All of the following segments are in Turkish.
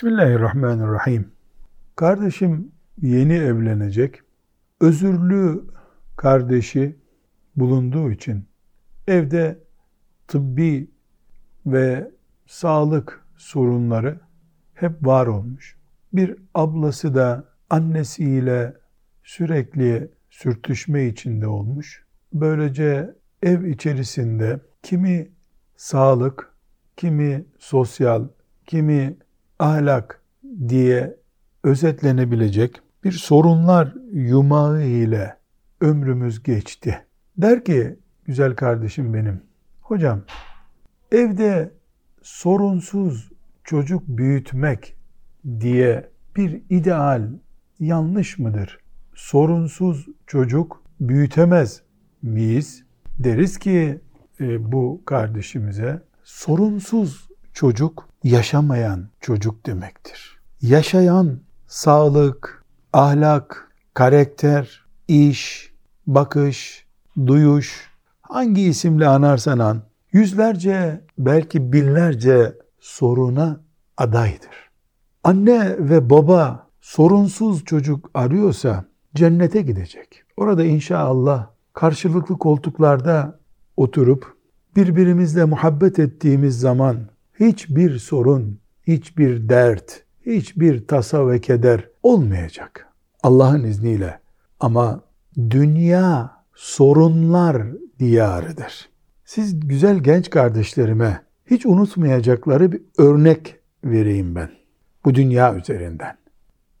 Bismillahirrahmanirrahim. Kardeşim yeni evlenecek. Özürlü kardeşi bulunduğu için evde tıbbi ve sağlık sorunları hep var olmuş. Bir ablası da annesiyle sürekli sürtüşme içinde olmuş. Böylece ev içerisinde kimi sağlık, kimi sosyal, kimi ahlak diye özetlenebilecek bir sorunlar yumağı ile ömrümüz geçti. Der ki güzel kardeşim benim, hocam evde sorunsuz çocuk büyütmek diye bir ideal yanlış mıdır? Sorunsuz çocuk büyütemez miyiz? Deriz ki e, bu kardeşimize sorunsuz çocuk yaşamayan çocuk demektir. Yaşayan sağlık, ahlak, karakter, iş, bakış, duyuş hangi isimle anarsan an yüzlerce belki binlerce soruna adaydır. Anne ve baba sorunsuz çocuk arıyorsa cennete gidecek. Orada inşallah karşılıklı koltuklarda oturup birbirimizle muhabbet ettiğimiz zaman hiçbir sorun, hiçbir dert, hiçbir tasa ve keder olmayacak. Allah'ın izniyle. Ama dünya sorunlar diyarıdır. Siz güzel genç kardeşlerime hiç unutmayacakları bir örnek vereyim ben. Bu dünya üzerinden.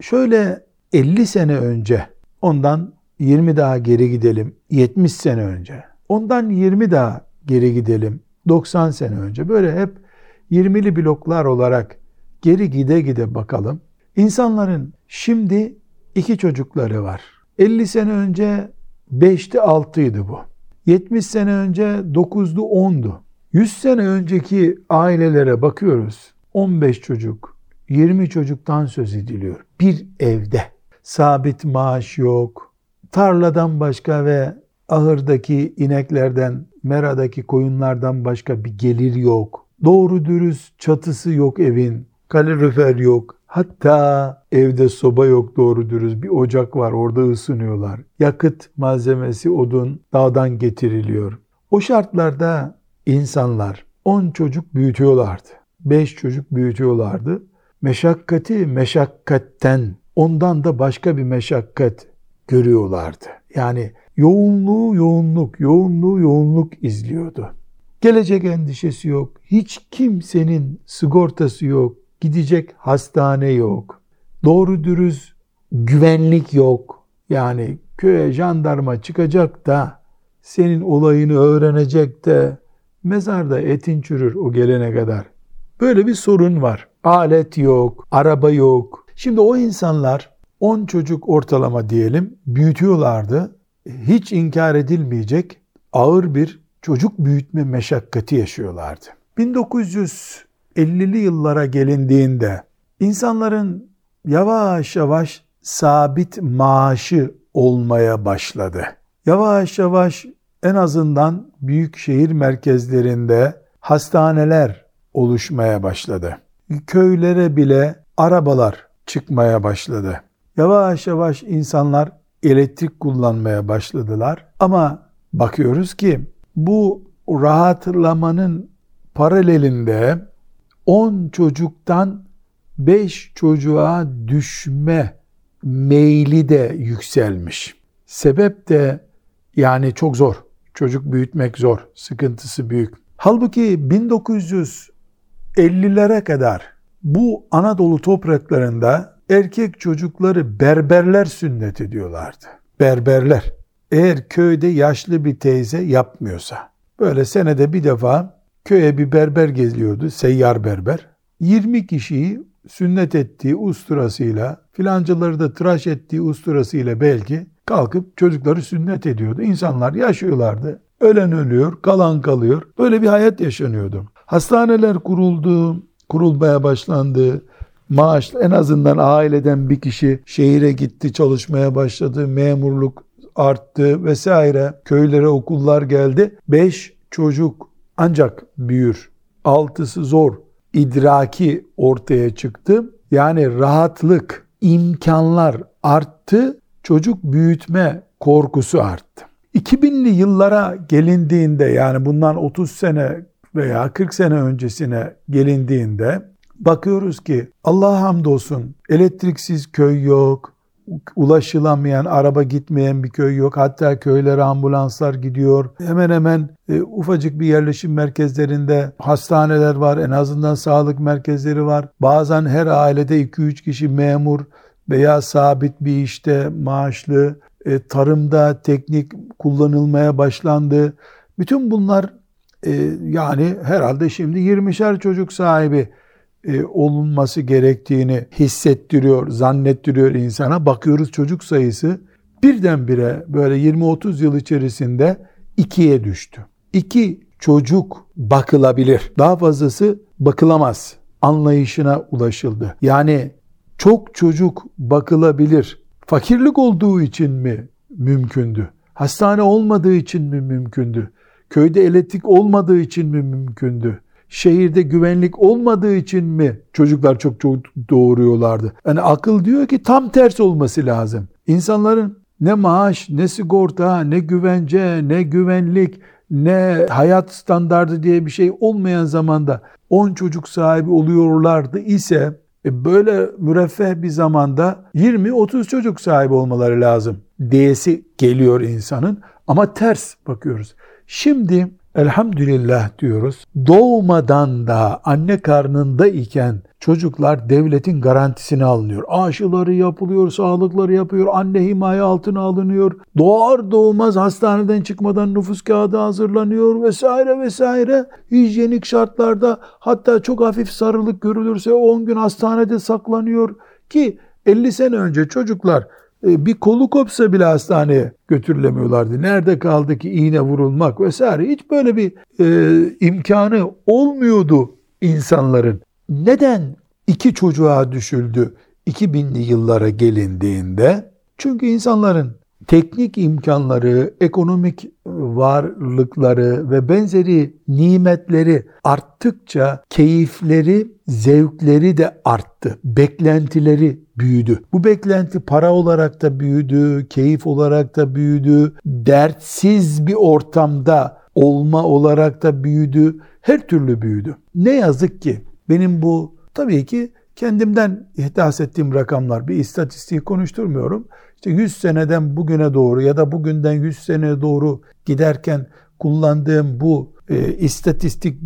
Şöyle 50 sene önce, ondan 20 daha geri gidelim, 70 sene önce, ondan 20 daha geri gidelim, 90 sene önce. Böyle hep 20'li bloklar olarak geri gide gide bakalım. İnsanların şimdi iki çocukları var. 50 sene önce 5'ti 6'ydı bu. 70 sene önce 9'du 10'du. 100 sene önceki ailelere bakıyoruz. 15 çocuk, 20 çocuktan söz ediliyor. Bir evde. Sabit maaş yok. Tarladan başka ve ahırdaki ineklerden, meradaki koyunlardan başka bir gelir yok. Doğru dürüst çatısı yok evin. Kalorifer yok. Hatta evde soba yok doğru dürüst. Bir ocak var orada ısınıyorlar. Yakıt malzemesi odun dağdan getiriliyor. O şartlarda insanlar 10 çocuk büyütüyorlardı. 5 çocuk büyütüyorlardı. Meşakkati meşakkatten ondan da başka bir meşakkat görüyorlardı. Yani yoğunluğu yoğunluk, yoğunluğu yoğunluk izliyordu. Gelecek endişesi yok. Hiç kimsenin sigortası yok. Gidecek hastane yok. Doğru dürüst güvenlik yok. Yani köye jandarma çıkacak da senin olayını öğrenecek de mezarda etin çürür o gelene kadar. Böyle bir sorun var. Alet yok, araba yok. Şimdi o insanlar 10 çocuk ortalama diyelim büyütüyorlardı. Hiç inkar edilmeyecek ağır bir çocuk büyütme meşakkati yaşıyorlardı. 1950'li yıllara gelindiğinde insanların yavaş yavaş sabit maaşı olmaya başladı. Yavaş yavaş en azından büyük şehir merkezlerinde hastaneler oluşmaya başladı. Köylere bile arabalar çıkmaya başladı. Yavaş yavaş insanlar elektrik kullanmaya başladılar. Ama bakıyoruz ki bu rahatlamanın paralelinde 10 çocuktan 5 çocuğa düşme meyli de yükselmiş. Sebep de yani çok zor. Çocuk büyütmek zor. Sıkıntısı büyük. Halbuki 1950'lere kadar bu Anadolu topraklarında erkek çocukları berberler sünnet ediyorlardı. Berberler eğer köyde yaşlı bir teyze yapmıyorsa, böyle senede bir defa köye bir berber geliyordu, seyyar berber. 20 kişiyi sünnet ettiği usturasıyla, filancıları da tıraş ettiği usturasıyla belki kalkıp çocukları sünnet ediyordu. İnsanlar yaşıyorlardı. Ölen ölüyor, kalan kalıyor. Böyle bir hayat yaşanıyordu. Hastaneler kuruldu, kurulmaya başlandı. Maaş en azından aileden bir kişi şehire gitti, çalışmaya başladı. Memurluk arttı vesaire. Köylere okullar geldi. Beş çocuk ancak büyür. Altısı zor. İdraki ortaya çıktı. Yani rahatlık, imkanlar arttı, çocuk büyütme korkusu arttı. 2000'li yıllara gelindiğinde yani bundan 30 sene veya 40 sene öncesine gelindiğinde bakıyoruz ki Allah'a hamdolsun elektriksiz köy yok, ulaşılamayan, araba gitmeyen bir köy yok. Hatta köylere ambulanslar gidiyor. Hemen hemen e, ufacık bir yerleşim merkezlerinde hastaneler var. En azından sağlık merkezleri var. Bazen her ailede 2-3 kişi memur veya sabit bir işte maaşlı. E, tarımda teknik kullanılmaya başlandı. Bütün bunlar e, yani herhalde şimdi 20'şer çocuk sahibi e, olunması gerektiğini hissettiriyor, zannettiriyor insana. Bakıyoruz çocuk sayısı birdenbire böyle 20-30 yıl içerisinde ikiye düştü. İki çocuk bakılabilir. Daha fazlası bakılamaz anlayışına ulaşıldı. Yani çok çocuk bakılabilir. Fakirlik olduğu için mi mümkündü? Hastane olmadığı için mi mümkündü? Köyde elektrik olmadığı için mi mümkündü? Şehirde güvenlik olmadığı için mi çocuklar çok çok doğuruyorlardı? Yani akıl diyor ki tam tersi olması lazım. İnsanların ne maaş, ne sigorta, ne güvence, ne güvenlik, ne hayat standardı diye bir şey olmayan zamanda 10 çocuk sahibi oluyorlardı ise e böyle müreffeh bir zamanda 20-30 çocuk sahibi olmaları lazım diyesi geliyor insanın ama ters bakıyoruz. Şimdi elhamdülillah diyoruz. Doğmadan da anne karnında iken çocuklar devletin garantisini alınıyor. Aşıları yapılıyor, sağlıkları yapıyor, anne himaye altına alınıyor. Doğar doğmaz hastaneden çıkmadan nüfus kağıdı hazırlanıyor vesaire vesaire. Hijyenik şartlarda hatta çok hafif sarılık görülürse 10 gün hastanede saklanıyor ki 50 sene önce çocuklar bir kolu kopsa bile hastaneye götürülemiyorlardı. Nerede kaldı ki iğne vurulmak vesaire. Hiç böyle bir e, imkanı olmuyordu insanların. Neden iki çocuğa düşüldü 2000'li yıllara gelindiğinde? Çünkü insanların teknik imkanları, ekonomik varlıkları ve benzeri nimetleri arttıkça keyifleri, zevkleri de arttı. Beklentileri büyüdü. Bu beklenti para olarak da büyüdü, keyif olarak da büyüdü, dertsiz bir ortamda olma olarak da büyüdü, her türlü büyüdü. Ne yazık ki benim bu tabii ki kendimden ihdas ettiğim rakamlar, bir istatistiği konuşturmuyorum. İşte 100 seneden bugüne doğru ya da bugünden 100 sene doğru giderken kullandığım bu e, istatistik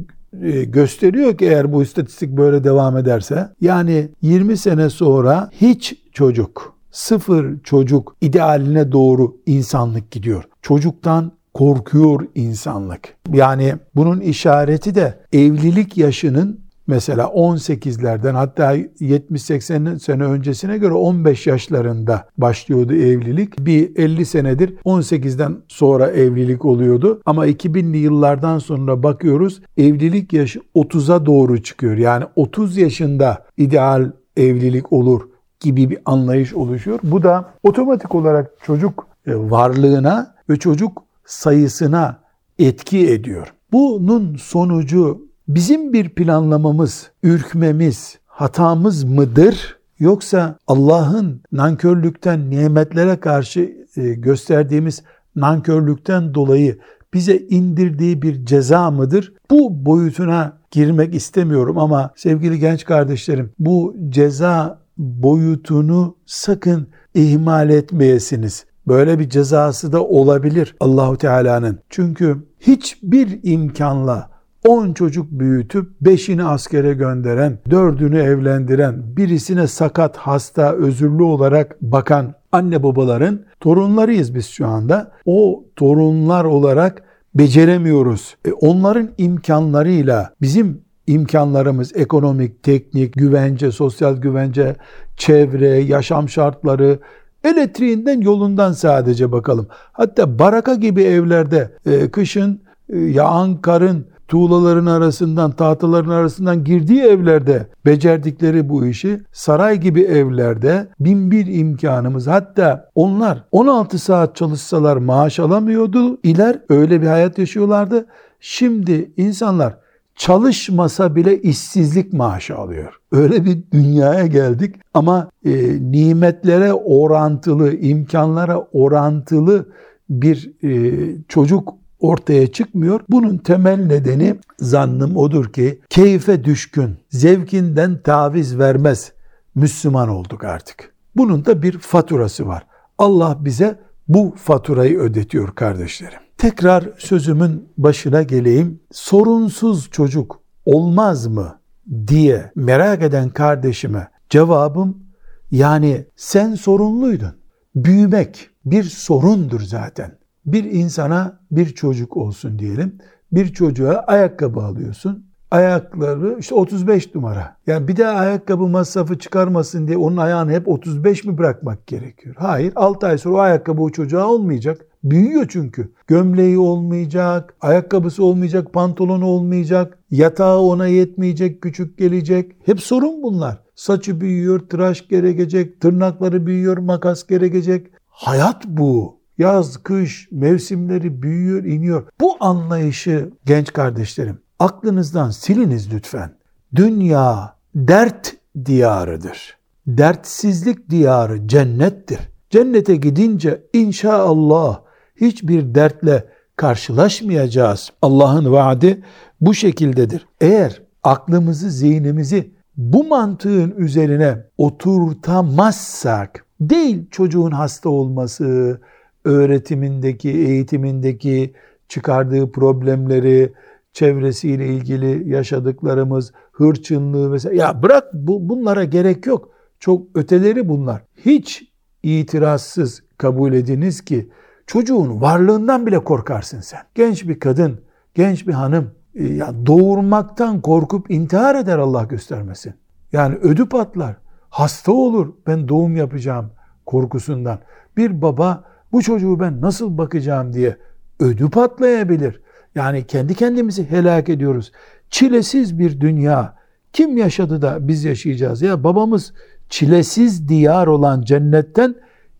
e, gösteriyor ki eğer bu istatistik böyle devam ederse yani 20 sene sonra hiç çocuk, sıfır çocuk idealine doğru insanlık gidiyor. Çocuktan korkuyor insanlık. Yani bunun işareti de evlilik yaşının mesela 18'lerden hatta 70-80 sene öncesine göre 15 yaşlarında başlıyordu evlilik. Bir 50 senedir 18'den sonra evlilik oluyordu. Ama 2000'li yıllardan sonra bakıyoruz evlilik yaşı 30'a doğru çıkıyor. Yani 30 yaşında ideal evlilik olur gibi bir anlayış oluşuyor. Bu da otomatik olarak çocuk e, varlığına ve çocuk sayısına etki ediyor. Bunun sonucu bizim bir planlamamız, ürkmemiz, hatamız mıdır? Yoksa Allah'ın nankörlükten, nimetlere karşı e, gösterdiğimiz nankörlükten dolayı bize indirdiği bir ceza mıdır? Bu boyutuna girmek istemiyorum ama sevgili genç kardeşlerim bu ceza boyutunu sakın ihmal etmeyesiniz. Böyle bir cezası da olabilir Allahu Teala'nın. Çünkü hiçbir imkanla 10 çocuk büyütüp 5'ini askere gönderen, 4'ünü evlendiren, birisine sakat, hasta, özürlü olarak bakan anne babaların torunlarıyız biz şu anda. O torunlar olarak beceremiyoruz. E onların imkanlarıyla bizim imkanlarımız ekonomik, teknik, güvence, sosyal güvence, çevre, yaşam şartları, elektriğinden yolundan sadece bakalım. Hatta baraka gibi evlerde e, kışın e, yağan karın tuğlaların arasından, tahtaların arasından girdiği evlerde becerdikleri bu işi saray gibi evlerde bin bir imkanımız hatta onlar 16 saat çalışsalar maaş alamıyordu. İler öyle bir hayat yaşıyorlardı. Şimdi insanlar çalışmasa bile işsizlik maaşı alıyor. Öyle bir dünyaya geldik ama e, nimetlere orantılı, imkanlara orantılı bir e, çocuk ortaya çıkmıyor. Bunun temel nedeni zannım odur ki keyfe düşkün, zevkinden taviz vermez Müslüman olduk artık. Bunun da bir faturası var. Allah bize bu faturayı ödetiyor kardeşlerim. Tekrar sözümün başına geleyim. Sorunsuz çocuk olmaz mı diye merak eden kardeşime cevabım yani sen sorunluydun. Büyümek bir sorundur zaten. Bir insana bir çocuk olsun diyelim. Bir çocuğa ayakkabı alıyorsun ayakları işte 35 numara. Yani bir de ayakkabı masrafı çıkarmasın diye onun ayağını hep 35 mi bırakmak gerekiyor? Hayır 6 ay sonra o ayakkabı o çocuğa olmayacak. Büyüyor çünkü. Gömleği olmayacak, ayakkabısı olmayacak, pantolonu olmayacak, yatağı ona yetmeyecek, küçük gelecek. Hep sorun bunlar. Saçı büyüyor, tıraş gerekecek, tırnakları büyüyor, makas gerekecek. Hayat bu. Yaz, kış, mevsimleri büyüyor, iniyor. Bu anlayışı genç kardeşlerim aklınızdan siliniz lütfen. Dünya dert diyarıdır. Dertsizlik diyarı cennettir. Cennete gidince inşallah hiçbir dertle karşılaşmayacağız. Allah'ın vaadi bu şekildedir. Eğer aklımızı, zihnimizi bu mantığın üzerine oturtamazsak, değil çocuğun hasta olması, öğretimindeki, eğitimindeki çıkardığı problemleri, çevresiyle ilgili yaşadıklarımız, hırçınlığı vesaire. Ya bırak bu, bunlara gerek yok. Çok öteleri bunlar. Hiç itirazsız kabul ediniz ki çocuğun varlığından bile korkarsın sen. Genç bir kadın, genç bir hanım e, ya doğurmaktan korkup intihar eder Allah göstermesin. Yani ödü patlar. Hasta olur ben doğum yapacağım korkusundan. Bir baba bu çocuğu ben nasıl bakacağım diye ödü patlayabilir. Yani kendi kendimizi helak ediyoruz. Çilesiz bir dünya. Kim yaşadı da biz yaşayacağız? Ya babamız çilesiz diyar olan cennetten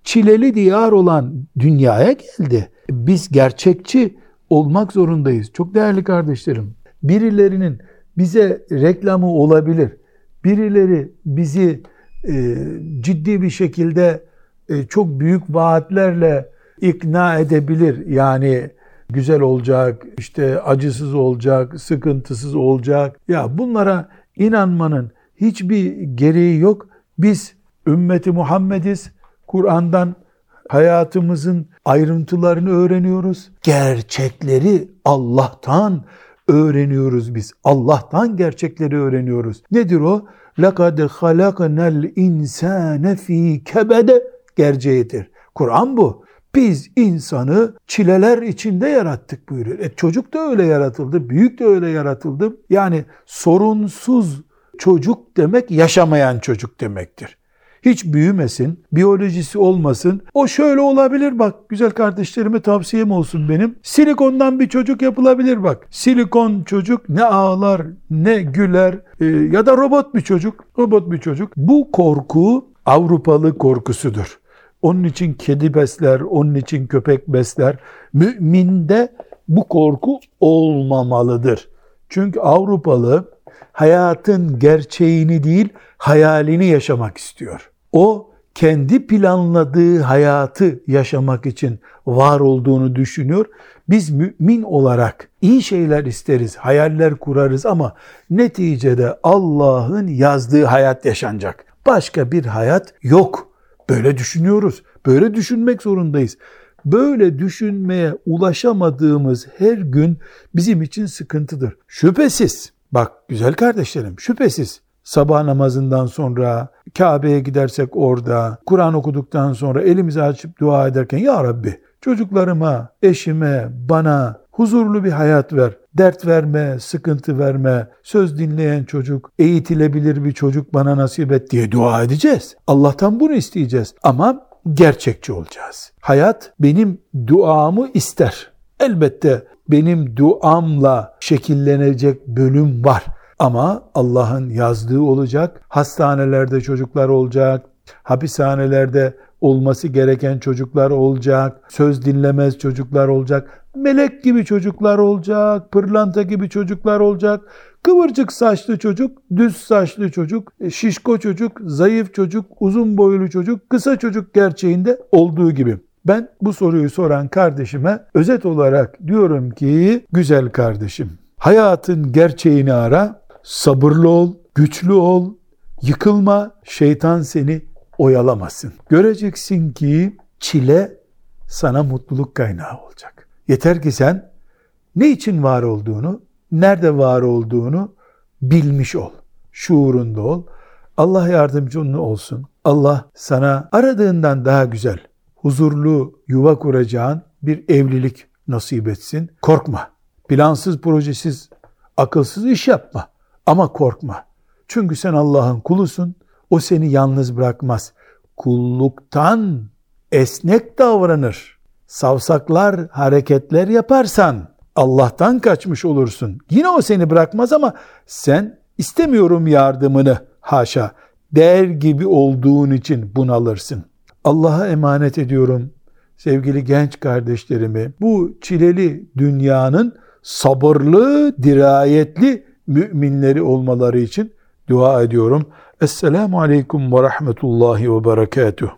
çileli diyar olan dünyaya geldi. Biz gerçekçi olmak zorundayız. Çok değerli kardeşlerim. Birilerinin bize reklamı olabilir. Birileri bizi e, ciddi bir şekilde çok büyük vaatlerle ikna edebilir. Yani güzel olacak, işte acısız olacak, sıkıntısız olacak. Ya bunlara inanmanın hiçbir gereği yok. Biz ümmeti Muhammediz. Kur'an'dan hayatımızın ayrıntılarını öğreniyoruz. Gerçekleri Allah'tan öğreniyoruz biz. Allah'tan gerçekleri öğreniyoruz. Nedir o? لَقَدْ خَلَقْنَا الْاِنْسَانَ ف۪ي كَبَدَ gerçeğidir. Kur'an bu. Biz insanı çileler içinde yarattık buyuruyor. E çocuk da öyle yaratıldı, büyük de öyle yaratıldı. Yani sorunsuz çocuk demek yaşamayan çocuk demektir. Hiç büyümesin, biyolojisi olmasın. O şöyle olabilir bak, güzel kardeşlerime tavsiyem olsun benim. Silikondan bir çocuk yapılabilir bak. Silikon çocuk ne ağlar, ne güler e, ya da robot bir çocuk, robot bir çocuk. Bu korku Avrupalı korkusudur. Onun için kedi besler, onun için köpek besler. Müminde bu korku olmamalıdır. Çünkü Avrupalı hayatın gerçeğini değil, hayalini yaşamak istiyor. O kendi planladığı hayatı yaşamak için var olduğunu düşünüyor. Biz mümin olarak iyi şeyler isteriz, hayaller kurarız ama neticede Allah'ın yazdığı hayat yaşanacak. Başka bir hayat yok. Böyle düşünüyoruz. Böyle düşünmek zorundayız. Böyle düşünmeye ulaşamadığımız her gün bizim için sıkıntıdır. Şüphesiz, bak güzel kardeşlerim, şüphesiz sabah namazından sonra Kabe'ye gidersek orada, Kur'an okuduktan sonra elimizi açıp dua ederken Ya Rabbi çocuklarıma, eşime, bana huzurlu bir hayat ver. Dert verme, sıkıntı verme, söz dinleyen çocuk, eğitilebilir bir çocuk bana nasip et diye dua edeceğiz. Allah'tan bunu isteyeceğiz. Ama gerçekçi olacağız. Hayat benim duamı ister. Elbette benim duamla şekillenecek bölüm var. Ama Allah'ın yazdığı olacak. Hastanelerde çocuklar olacak. Hapishanelerde olması gereken çocuklar olacak. Söz dinlemez çocuklar olacak melek gibi çocuklar olacak, pırlanta gibi çocuklar olacak, Kıvırcık saçlı çocuk, düz saçlı çocuk, e, şişko çocuk, zayıf çocuk, uzun boylu çocuk, kısa çocuk gerçeğinde olduğu gibi. Ben bu soruyu soran kardeşime özet olarak diyorum ki güzel kardeşim hayatın gerçeğini ara, sabırlı ol, güçlü ol, yıkılma, şeytan seni oyalamasın. Göreceksin ki çile sana mutluluk kaynağı olacak. Yeter ki sen ne için var olduğunu, nerede var olduğunu bilmiş ol. Şuurunda ol. Allah yardımcın olsun. Allah sana aradığından daha güzel, huzurlu yuva kuracağın bir evlilik nasip etsin. Korkma. Plansız, projesiz, akılsız iş yapma. Ama korkma. Çünkü sen Allah'ın kulusun. O seni yalnız bırakmaz. Kulluktan esnek davranır. Savsaklar, hareketler yaparsan Allah'tan kaçmış olursun. Yine o seni bırakmaz ama sen istemiyorum yardımını haşa der gibi olduğun için bunalırsın. Allah'a emanet ediyorum sevgili genç kardeşlerimi bu çileli dünyanın sabırlı, dirayetli müminleri olmaları için dua ediyorum. Esselamu Aleyküm ve Rahmetullahi ve Berekatuhu.